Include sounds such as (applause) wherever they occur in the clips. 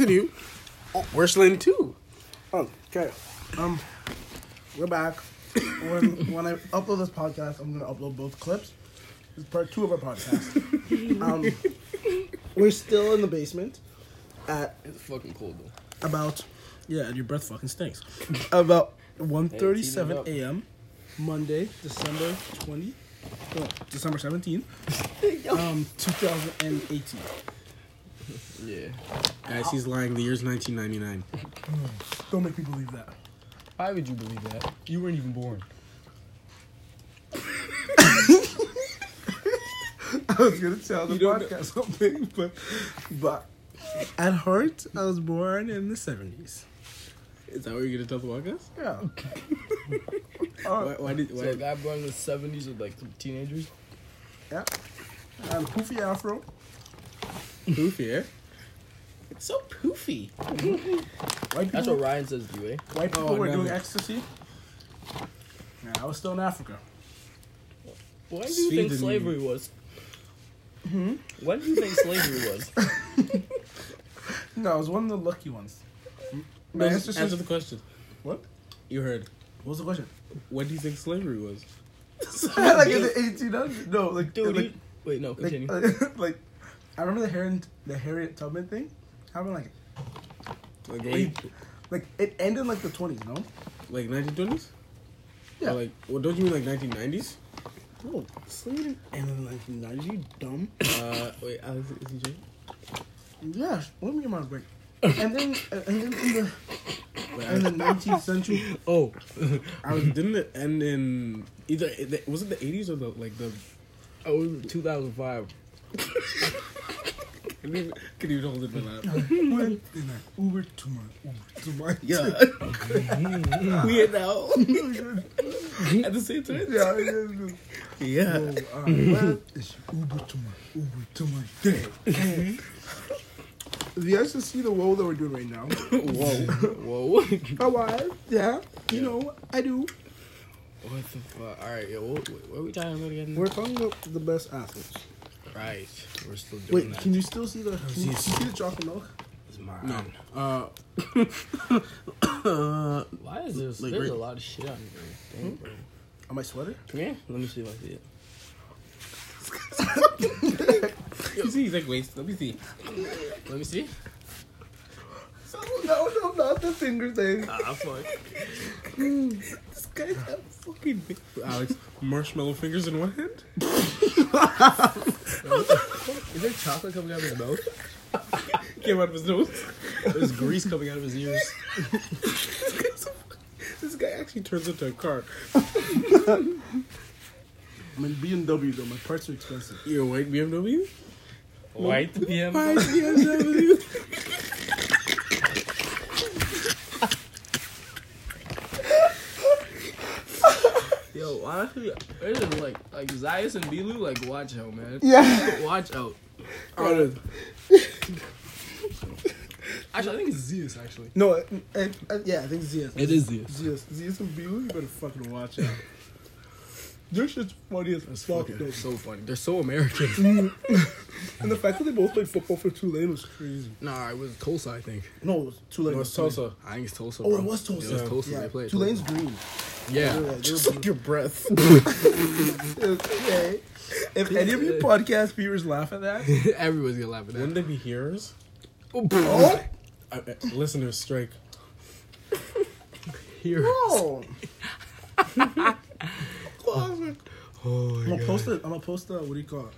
Continue. Oh, we're Slim too. Oh, okay. Um, we're back. when when I upload this podcast, I'm gonna upload both clips. It's part two of our podcast. um, we're still in the basement at It's fucking cold though. about yeah, and your breath fucking stinks. about Hey, 1.37 team a.m. Monday, December 20, no, December 17th, (laughs) um, 2018. Yeah. Guys, he's lying. The year's 1999. Don't make me believe that. Why would you believe that? You weren't even born. (laughs) I was gonna tell the You don't podcast something, but but at heart, I was born in the seventies. Is that what you're gonna tell the podcast? Yeah. (laughs) Why, why did? So Why, a guy born in the seventies with like teenagers. yeah. And poofy afro. Poofy, eh? It's so poofy. White That's people, what Ryan says to you, eh? white people Oh, were doing never. ecstasy. Yeah, I was still in Africa. When do you think Sweden. slavery was? Hmm? When do you think slavery was? (laughs) No, I was one of the lucky ones. My No, ancestors- answer the question. What? You heard. What was the question? When do you think slavery was? (laughs) like in the eighteen hundreds? No, like Dude, like, you, wait, no, like, continue. (laughs) like, I remember the Harriet the Harriet Tubman thing. Happened like Like like it ended like the twenties. No. like 1920s? Yeah. Or like, well, don't you mean like 1990s? No, slavery didn't end in the nineteen nineties. You dumb. Uh, wait, Alex, is he Jay? Yeah, let me get my break. And then, and then in the Wait, in the nineteenth century, (laughs) Oh, I was, didn't it end in either? Was it the 80s or the like the? oh, 2005. Can you, can you hold it for that? went in an Uber to my Uber to my Yeah. we are now at the same time. yeah, yeah. Yeah. So, uh, went is Uber to my Uber to my day. You guys can see the woe that we're doing right now. Whoa. Whoa. My wife, yeah, you know, I do. what the fuck? Alright, yo, what, what are we talking about again? We're talking about the best athletes. Right. We're still doing that. Wait, that. can you still see the? Can you, see the chocolate milk? It's mine. No. Uh. (coughs) Why is this? Like, There's right- a lot of shit on here. Dang, bro. On my sweater? Come here. Let me see if I see it. (laughs) you see, he's like, wait, let me see. Let me see. No, no, not the finger thing. Ah, fuck. (laughs) This guy's got fucking. Alex, marshmallow fingers in one hand. (laughs) Is there chocolate coming out of his mouth? (laughs) Came out of his nose. There's grease coming out of his ears. (laughs) This guy actually turns into a car. I'm in BMW though. My parts are expensive. You're a white BMW? White PM. White BMW. Yo, honestly, this is like like Zayas and B.Lou, like watch out, man. Yeah. (laughs) Watch out. (laughs) Actually, I think it's Zeus. Actually, No, uh, uh, uh, yeah, I think Zias. it is Zeus. Zias. Zias and B.Lou, you better fucking watch out. (laughs) Their shit's funny as fuck though. They're so funny. They're so American. And the fact that they both played football for Tulane was crazy. nah, it was Tulsa, I think. No, it was Tulane. No, it's Tulsa. I think it's Tulsa. Oh, bro. it was Tulsa. It was Tulsa. Yeah, They played Tulane's Tulsa. green. Yeah. They were- they Just were like your breath. (laughs) okay. If any of you podcast viewers laugh at that, (laughs) Everyone's gonna laugh at that. Wouldn't that. they be hearers? oh, (laughs) I, I, listeners strike. Here. no. Oh I'm gonna post it. I'm gonna post a what do you call it?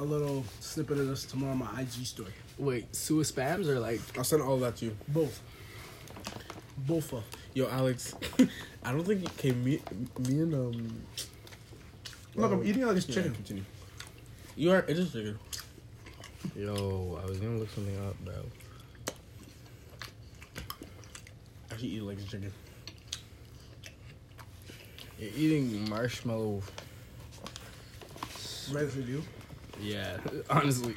A little snippet of this tomorrow on my IG story. Wait, sewer spams or like? I'll send all that to you. Both. Both of. Yo, Alex, (laughs) I don't think okay, me, me and um. Look, I'm eating like it's Yeah, chicken. continue. You are. It is chicken. Yo, I was gonna look something up, bro. Actually, eat like it's chicken. You're eating marshmallow. Residue. Yeah, (laughs) honestly.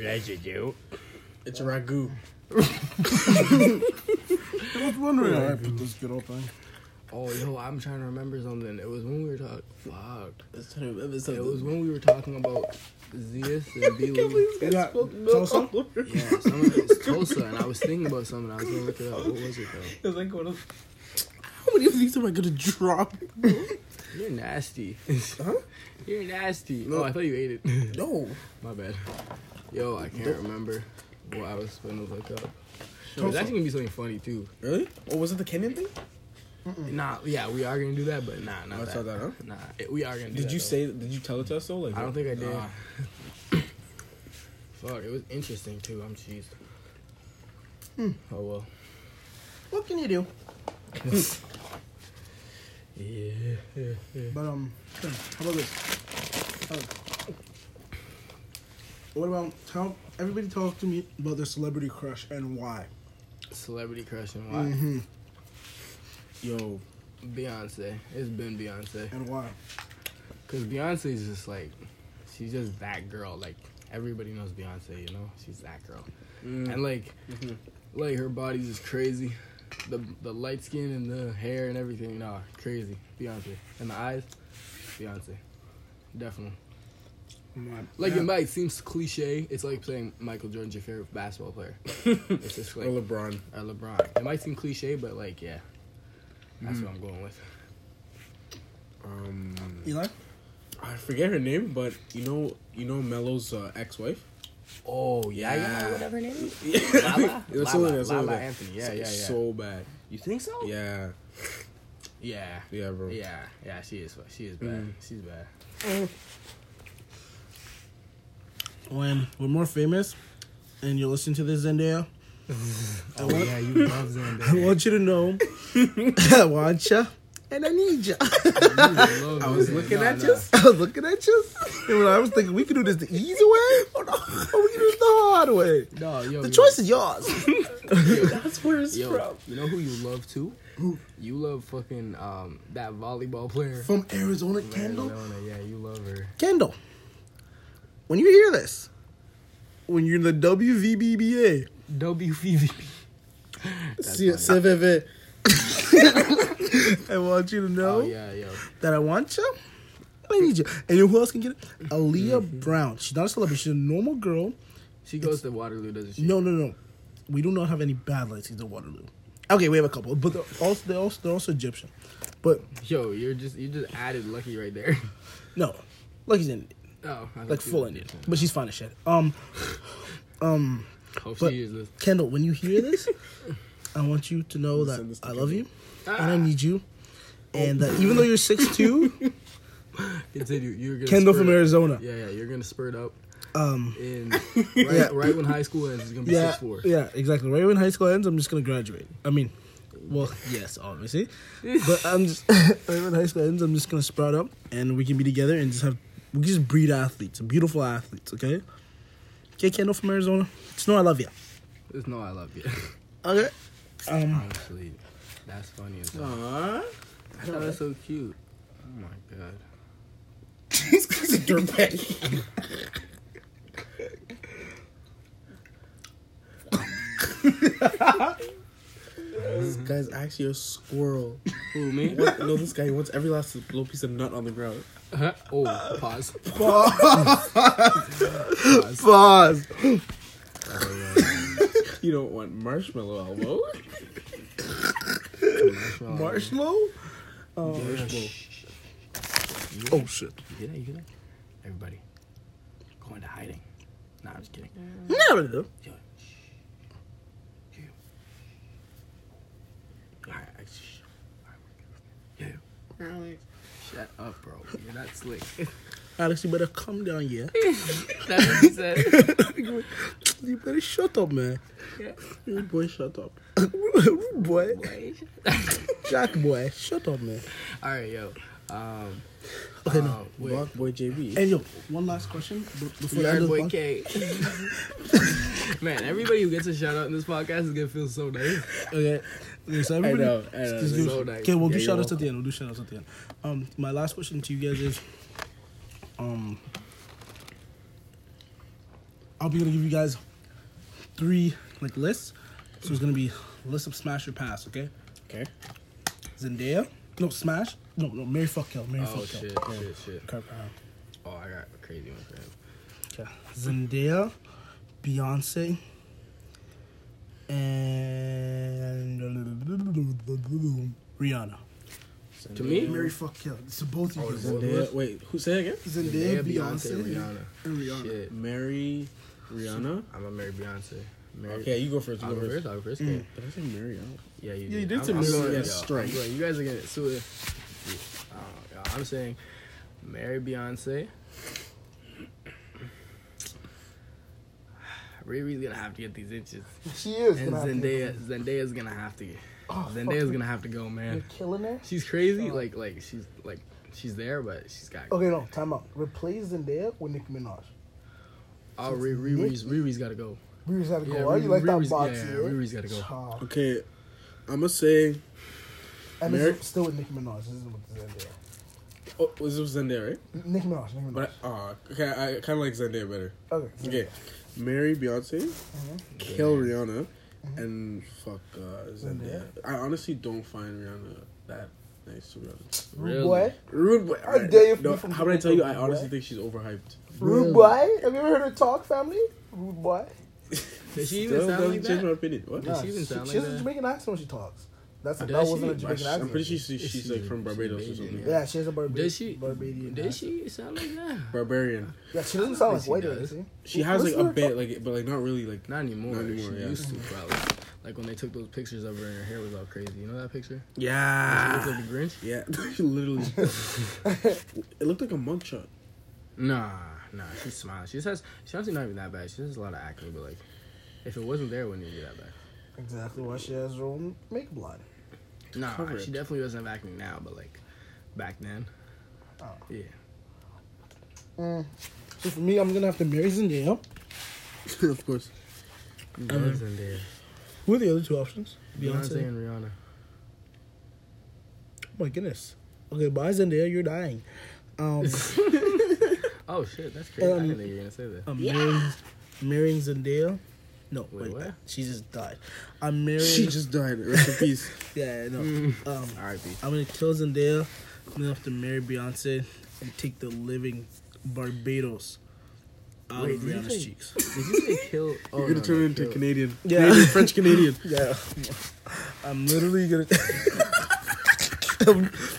Residue. It's a ragu. (laughs) I was wondering how I put this good old thing. Oh, yo, I'm trying to remember something. It was when we were talking. Fuck. I was trying to remember It was when we were talking about Zeus and (laughs) B.Lou. Yeah, Spoken Tulsa? Yeah, some of it's Tulsa, and I was thinking about something. I was gonna look it up. What was it though? It was like one of. How many of these am I gonna drop? You're nasty. Huh? (laughs) You're nasty. No. Oh, I thought you ate it. No. (laughs) My bad. Yo, I can't remember what I was gonna look up. It's Tulsa. actually gonna be something funny too. Really? Or was it the Kenyan thing? Nah, yeah, we are gonna do that, but nah, not I that. that, huh? Nah, it- we are gonna. do Did you though. say? Did you tell it to us though? Like I don't think I did. Ah. (coughs) Fuck, it was interesting too. I'm cheesed. Hmm. Oh well. What can you do? Yeah, (laughs) yeah, yeah. But um, how about this? Uh, what about tell everybody talk to me about their celebrity crush and why? Celebrity crush and why? Mm-hmm. Yo, Beyonce. It's been Beyonce. And why? Cause Beyonce is just like, she's just that girl. Like everybody knows Beyonce, you know, she's that girl. mm, And like, Mhm. like her body's just crazy. The the light skin and the hair and everything, nah, crazy. Beyonce. And the eyes, Beyonce. Definitely. Like yeah. it might seem cliche. It's like saying Michael Jordan's your favorite basketball player. (laughs) It's just like or LeBron. or LeBron. It might seem cliche, but like yeah, that's Mm. what I'm going with. Um, Eli? I forget her name, but you know, you know Melo's uh, ex-wife. Oh yeah, yeah, whatever her name is. (laughs) Yeah, Lala, It's Lala, over there, it's over Lala. Anthony. Yeah, yeah, yeah. So bad. you think so? Yeah, Yeah, yeah, bro. yeah, yeah. She is. She is bad. Mm. She's bad. When we're more famous and you listen to this Zendaya, (laughs) Oh yeah, you love (laughs) I want you to know (laughs) I want you and I need you. I was looking at you. I was looking at you. And when I was thinking we could do this the easy way or, no, or we can do this the hard way. No, yo, The yo, choice is yours. That's where it's Yo, from. you know who you love too? You love fucking um that volleyball player. From Arizona, Kendall. Arizona, Yeah, you love her. Kendall, when you hear this, when you're in the WVBBA, WVVP. That's see funny. CVV, (laughs) I want you to know Oh yeah, yo. that I want you. I need you. And you know who else can get it? Aaliyah mm-hmm. Brown. She's not a celebrity. She's a normal girl. She goes to Waterloo, doesn't she? No, no, no. We do not have any bad lights in the Waterloo. Okay, we have a couple, but they're also they're also, they're also Egyptian. But Yo, you're just you just added Lucky right there. no, Lucky's Indian, Oh, like full were Indian, but she's fine as shit. Um, um, Hope but- she is this. Kendall, when you hear this, I want you to know that to I love you Ah. and I need you, and that even though you're six two, (laughs) Continue. You're gonna Kendall spurt from up. Arizona. Yeah, yeah. You're gonna spurt up Um, in (laughs) right, Yeah. right when high school ends. It's gonna be yeah, six four. yeah, exactly. Right when high school ends, I'm just gonna graduate. I mean, well, yes, obviously, (laughs) but I'm just right when high school ends, I'm just gonna sprout up, and we can be together and just have we just breed athletes, beautiful athletes. Okay, okay, Kendall from Arizona. Just know I love you. Just know I love you. (laughs) Okay. Um, Honestly, that's funny as hell. Aww. I thought that's so cute. Oh my god. This guy's a dirtbag. (laughs) (laughs) this mm-hmm. guy's actually a squirrel. Who me? What? No, this guy wants every last little piece of nut on the ground. Huh? oh, pause. (laughs) (laughs) pause. Pause. You don't want marshmallow elbow. Marshmallow. Marshmallow. Oh, Yeah, marshmallow. Oh shit. You hear that? You hear that? Everybody, go into hiding. Nah, I'm just kidding. No, no, no. Yo, shh. You. Alright, I- shh. Alright. You. Shut up, bro. You're not slick. (laughs) Alex, you better calm down, yeah. That's what he said. (laughs) you better shut up, man. Rude boy, shut up. (coughs) Rude boy, (laughs) Jack boy, shut up, man. Alright, yo. Um, Okay, uh, no. wait. Block boy JB. And yo, one last question before the Yard boy. K. Man, everybody who gets a shout out in this podcast is gonna feel so nice. Okay. Okay, so I everybody. know, I know. Just This give- so nice. Okay, we'll Yeah, do shout outs at the end. We'll do shout outs at the end. Um, my last question to you guys is, um, I'll be gonna give you guys three like lists. So it's gonna be list of smash or pass. Okay, Okay. Zendaya, No, Smash. No, no, Mary fuck kill. Mary Oh fuck shit, kill. shit, shit. Brown. Oh, I got a crazy one for him. Okay. Zendaya, Beyonce, and Rihanna. To me? Mary fuck kill. So both Oh, of it's you. both. Zendaya, wait, who say it again? Zendaya, Beyonce, Rihanna. and Rihanna. Shit. Mary, Rihanna. I'm gonna marry Beyonce. Marry. Okay, you go first. You I'll go go first. first. I'll go first. Mm. Okay. Did I say Mary? Yeah, you, Did. Yeah, you did I'm, say I'm Mary. going, Yeah, yo, strike. Going. You guys are getting sue it. Uh, I'm saying, marry Beyonce. Riri's gonna have to get these inches, She is. and gonna have to- Zendaya, Zendaya's gonna have to. Get, Oh, Zendaya's fuck. gonna have to go, man. You're man. killing her. She's crazy. Oh. Like, like she's like she's there, but she's got. Okay, no, time out. Replace Zendaya with Nicki Minaj. Oh, Ri- Riri's Riri's gotta go. We just had to go. Yeah, oh, you like Riri's- that box yeah, here? yeah, Riri's gotta go. Child. Okay, I'm gonna say. And Mary- this is still with Nicki Minaj. This is with Zendaya. Oh, was this Zendaya, right? Nicki Minaj. Nicki Minaj. But uh, okay, I kind of like Zendaya better. okay. Okay, marry Beyonce, Mhm. kill Rihanna, Mhm. and fuck uh, Zendaya. Zendaya? I honestly don't find Rihanna that nice to be honest. Rude boy. Rude boy. How dare you No, from how would I tell you? I honestly boy? think she's overhyped. Rude boy. Have you ever heard her talk, family? Rude boy. Does she even Still sound doesn't like change that? my opinion. What? Does she even she, sound she like has a? Jamaican accent when she talks. That's Oh, that wasn't a she? Jamaican I'm pretty sure she's, she's like from Barbados or something. Yeah, she has a Barba- Does she? Barbadian. Does she sound like that? Barbarian. Yeah, she doesn't sound like She white. does. Does. She has like a bit, her like, but like not really like. Not anymore. Not anymore, She yeah. used to probably. Like when they took those pictures of her and her hair was all crazy. You know that picture? She Yeah. looked like the Grinch. Yeah, she (laughs) literally. (laughs) it looked like a mugshot. Nah, nah. She smiles. She says she's honestly not even that bad. She has a lot of acne, but like, if it wasn't there, it wouldn't even be that bad. Exactly why she has her own makeup line. Nah, cover she it. definitely doesn't have acne now, but like, back then, Oh. yeah. Mm. So for me, I'm gonna have to marry Zendaya. (laughs) of course. Guns in there. Who are the other two options? Beyonce Beyonce. and Rihanna. Oh my goodness. Okay, bye Zendaya. You're dying. Um, (laughs) Oh shit, that's crazy. I Um, didn't think you were gonna say that. I'm marrying, marrying Zendaya. No, Wait, wait, what? she just died. I'm marrying. She just died. Rest in peace. (laughs) yeah, no. Mm. Um, R.I.P. I'm gonna kill Zendaya. I'm gonna have to marry Beyonce and take the living Barbados out Wait, of did you Rihanna's say- cheeks. (laughs) Did you say kill? (laughs) Oh, You're gonna no, turn no, into kill. Canadian. Yeah. Canadian, French Canadian. Yeah, I'm literally gonna.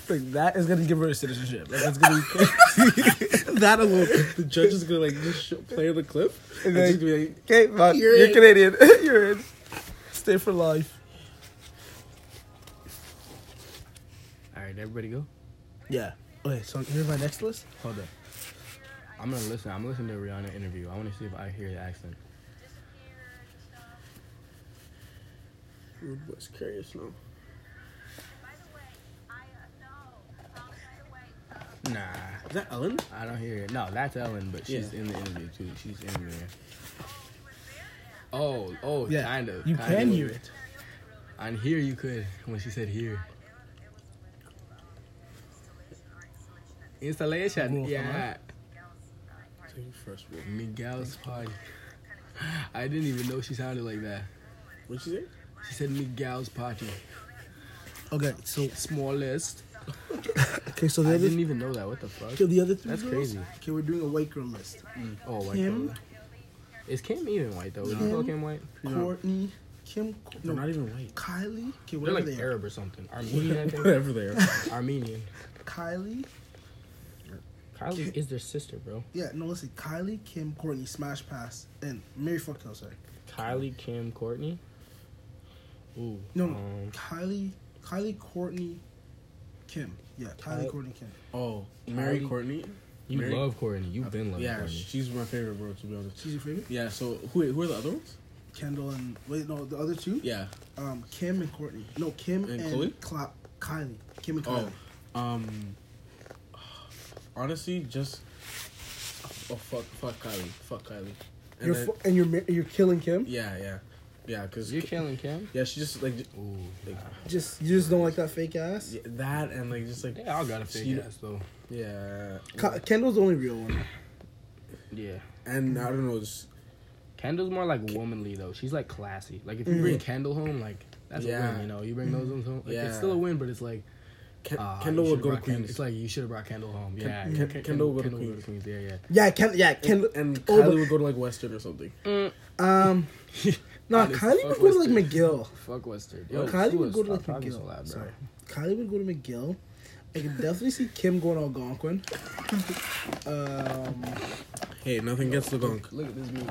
like that is gonna give her a citizenship. Like that's gonna be crazy. That alone. (laughs) The judge is gonna like just show, play the clip and Okay. just be like, Okay, man, You're you're. Canadian. (laughs) you're in. Stay for life. All right, everybody go. Yeah. Okay, so here's my next list. Hold up. I'm gonna listen. I'm gonna listen to Rihanna interview. I want to see if I hear the accent. Rude boy's curious now. Nah, Is that Ellen? I don't hear it. No, that's Ellen, but she's Yeah. in the interview too. She's in there. Oh, oh, Yeah, kind of. You kind can of. hear it. On here, you could when she said here. Installation, Cool, yeah. Take it first, bro. Miguel's party. I didn't even know she sounded like that. What'd you say? She said Miguel's party. Okay, so Smallest. (laughs) okay, so the I other, didn't even know that. What the fuck? okay, the other three That's girls? crazy. Okay, we're doing a white girl list. Oh, white Kim? girl. Is Kim even white though? Would you Kim? call Kim white? Courtney, Kim, They're no, not even white. Kylie. Okay, They're like they. Arab or something. (laughs) Armenian, I think. Whatever they are. Armenian. Kylie. Kylie is their sister, bro. Yeah, no, listen. Kylie, Kim, Courtney, Smash Pass, and Mary Fuck Kill, sorry. Kylie, Kim, Courtney. Ooh. No, no. Um, Kylie, Kylie, Courtney, Kim. Yeah, Kylie, Ky- Courtney, Kim. Oh, Mary Kylie. Courtney. you Mary- love Courtney. You've been loving Yeah, Courtney. she's my favorite, bro. To be honest. She's your favorite? Yeah. So who who are the other ones? Kendall and wait, no, the other two. Yeah. Um, Kim and Courtney. No, Kim And and, Chloe? Cla- Kylie. Kim and Kylie. Oh, um. Honestly, just oh fuck, fuck Kylie, fuck Kylie. And you're then, fu- and you're you're killing Kim. yeah, yeah, yeah. Cause You're killing Kim. yeah, she just like j- Ooh. like Just you just don't like that fake ass. yeah, that and like just like yeah, I got a fake She- ass though. yeah. Ka- Kendall's the only real one. Yeah. And I don't know, just Kendall's more like womanly though. She's like classy. Like if you Mhm. bring Kendall home, like that's a win. You know, you bring those ones home. Like, Yeah. It's still a win, but it's like Ken- Ah, Kendall would go to brought Ken- Queens. It's like you should have brought Kendall home. Yeah, Ken- Ken- Ken- Ken- Kendall would go to Kendall would Queens. Yeah, yeah. Yeah, Ken. Yeah, Ken. and Oh, Kylie but- would go to like Western or something. Um, (laughs) no, Honest, Kylie would go to like McGill. Fuck Western. Yo, Kylie would go to like stop talking so McGill. loud, bro. Sorry, Kylie would go to McGill. I can definitely see Kim going to Algonquin. (laughs) Um, Hey, nothing gets the gunk. Look at this meat.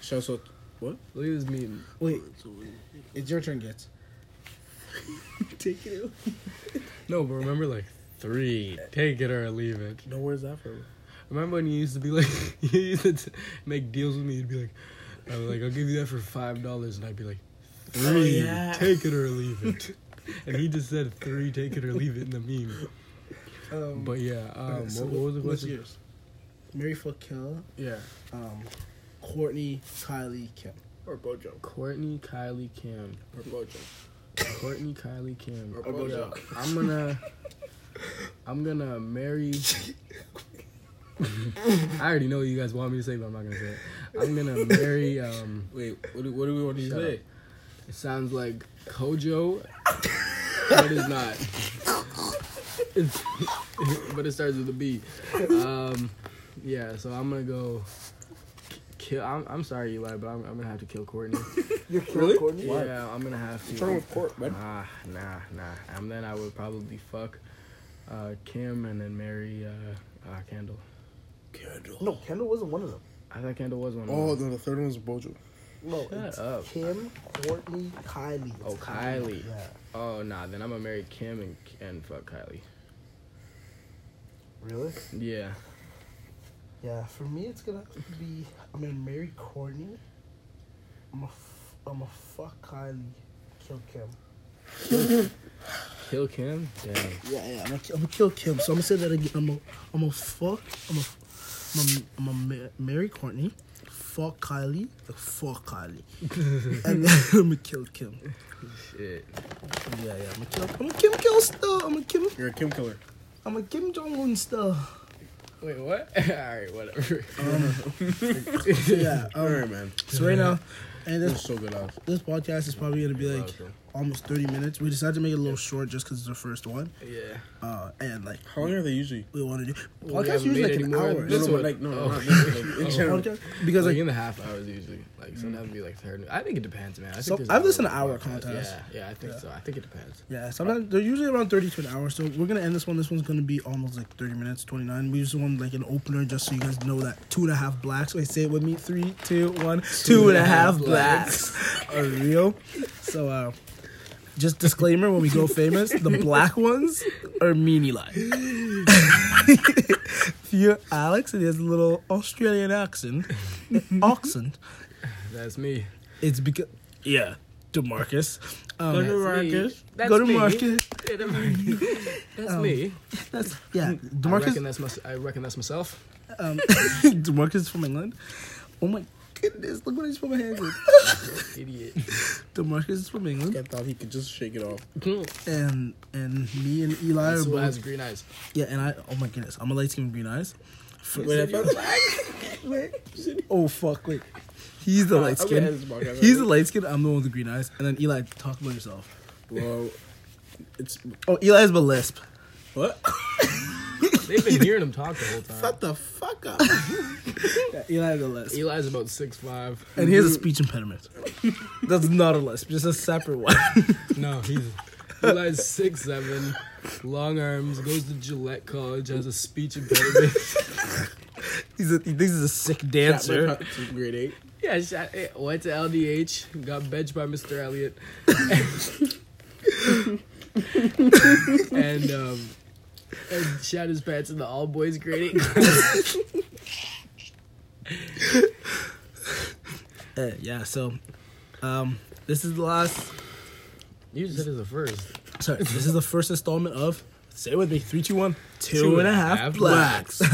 Shouts out. What? Look at this meat. wait, it's your turn, gets. (laughs) Take it. No, but remember like three. Take it or leave it. No, where's that from? Remember when you used to be like, (laughs) you used to make deals with me? You'd be like, I was like, I'll give you that for five dollars, and I'd be like, three, yeah. take it or leave it. (laughs) and he just said three, take it or leave it in the meme. Um, But yeah, um, so what, what was the what's question? yours? Mary fuck kill. Yeah, Um, Courtney, Kylie, Kim. Or Bojo. Courtney, Kylie, Kim. Or Bojo. Courtney, Kylie, Kim. Or Bojo. Yo, I'm gonna, I'm gonna marry. (laughs) (laughs) I already know what you guys want me to say, but I'm not gonna say it. I'm gonna marry. Um, Wait, what do, what do we want to say? up. It sounds like Kojo, but it's not. It's, (laughs) but it starts with a B. Um, yeah, so I'm gonna go kill. I'm, I'm sorry, Eli, but I'm, I'm gonna have to kill Courtney. You're Really? Courtney? Yeah, I'm gonna have What's wrong to. with court, man? Nah, nah, nah. And then I would probably fuck uh, Kim and then marry uh, uh, Kendall. Kendall. No, Kendall wasn't one of them. I thought Kendall was one. of Oh, them. no, the third one was Bojo. No, Shut it's up. Kim, Courtney, Kylie. Oh, It's Kylie. Yeah. Oh, nah. Then I'm gonna marry Kim and and fuck Kylie. Really? Yeah. Yeah, for me, it's gonna be I'm gonna marry Courtney. I'm gonna f- I'm gonna fuck Kylie, kill Kim. Kill Kim? Damn. Yeah, yeah, I'm gonna, I'm gonna kill Kim. So I'm gonna say that again. I'm gonna I'm gonna fuck. I'm gonna I'm gonna, I'm gonna marry Courtney, fuck Kylie, fuck Kylie, (laughs) and then (laughs) I'm gonna kill Kim. Shit. Yeah, yeah, I'm gonna kill. I'm gonna Kim kill still. I'm gonna Kim. You're a Kim killer. I'm gonna Kim Jong Un still. Wait, what? (laughs) Alright, whatever. Yeah. Um, Alright, man. so right now, and It was this so good, Alex. this podcast is probably gonna be like Welcome. Almost 30 minutes. We decided to make it a little short just because it's the first one. Yeah. Uh, and like How long are they usually? we want to do Well, we podcast haven't usually made like any an more hour. than No, This no, one- but like, no, no, oh. not this, like, (laughs) in Oh. general. podcast because like like in the half hours usually. Like sometimes it'd be like thirty. I think it depends, man. I think So- there's I've listened hour to hour podcasts. contests. Yeah, yeah, I think Yeah. so. I think it depends. yeah, sometimes they're usually around 30 to an hour. So we're gonna end this one. This one's gonna be almost like 30 minutes, 29. We just want like an opener just so you guys know that two and a half blacks. Wait, say it with me. Three, two, one. Two and a half blacks are real. So uh. Just disclaimer: When we go famous, the (laughs) black ones are meanie like. (laughs) if you're Alex and he has a little Australian accent, accent, That's me. it's because yeah, Demarcus. Um, Go to That's me. Marcus. That's go to me. market. That's me. That's yeah. (laughs) I reckon Demarcus. that's my, I reckon that's myself. Um, Demarcus is from England. Oh my goodness! Look what he's put my hands in. (laughs) Idiot. Demarcus is from England, I thought he could just shake it off. Hmm. and and me and Eli are That's who has green eyes. Yeah, and I. Oh my goodness! I'm a light skin with green eyes. Wait, I thought. (laughs) wait. Oh fuck! Wait. He's the uh, light I'm skin. end this podcast, He's the light skin. I'm the one with the green eyes. And then Eli, talk about yourself. Well, it's Oh, Eli has a lisp. what? (laughs) They've been (laughs) hearing him talk the whole time. Shut the fuck up. Yeah, (laughs) Eli the lisp. Eli's about six five. And he has a speech impediment. (laughs) That's not a lisp, just a separate one. No, he's Eli's six seven, long arms, goes to Gillette College, has a speech impediment. he's a, he thinks he's a sick dancer. Grade eight. yeah, shot, went to LDH, got benched by Mr. Elliott, and um, and shot his pants in the all boys grade eight (laughs) class. (laughs) Uh, yeah, so um, this is the last. You just said it's the first. Sorry, this is the first installment of. Say it with me. Three, two, one. Two and a half blacks. (laughs)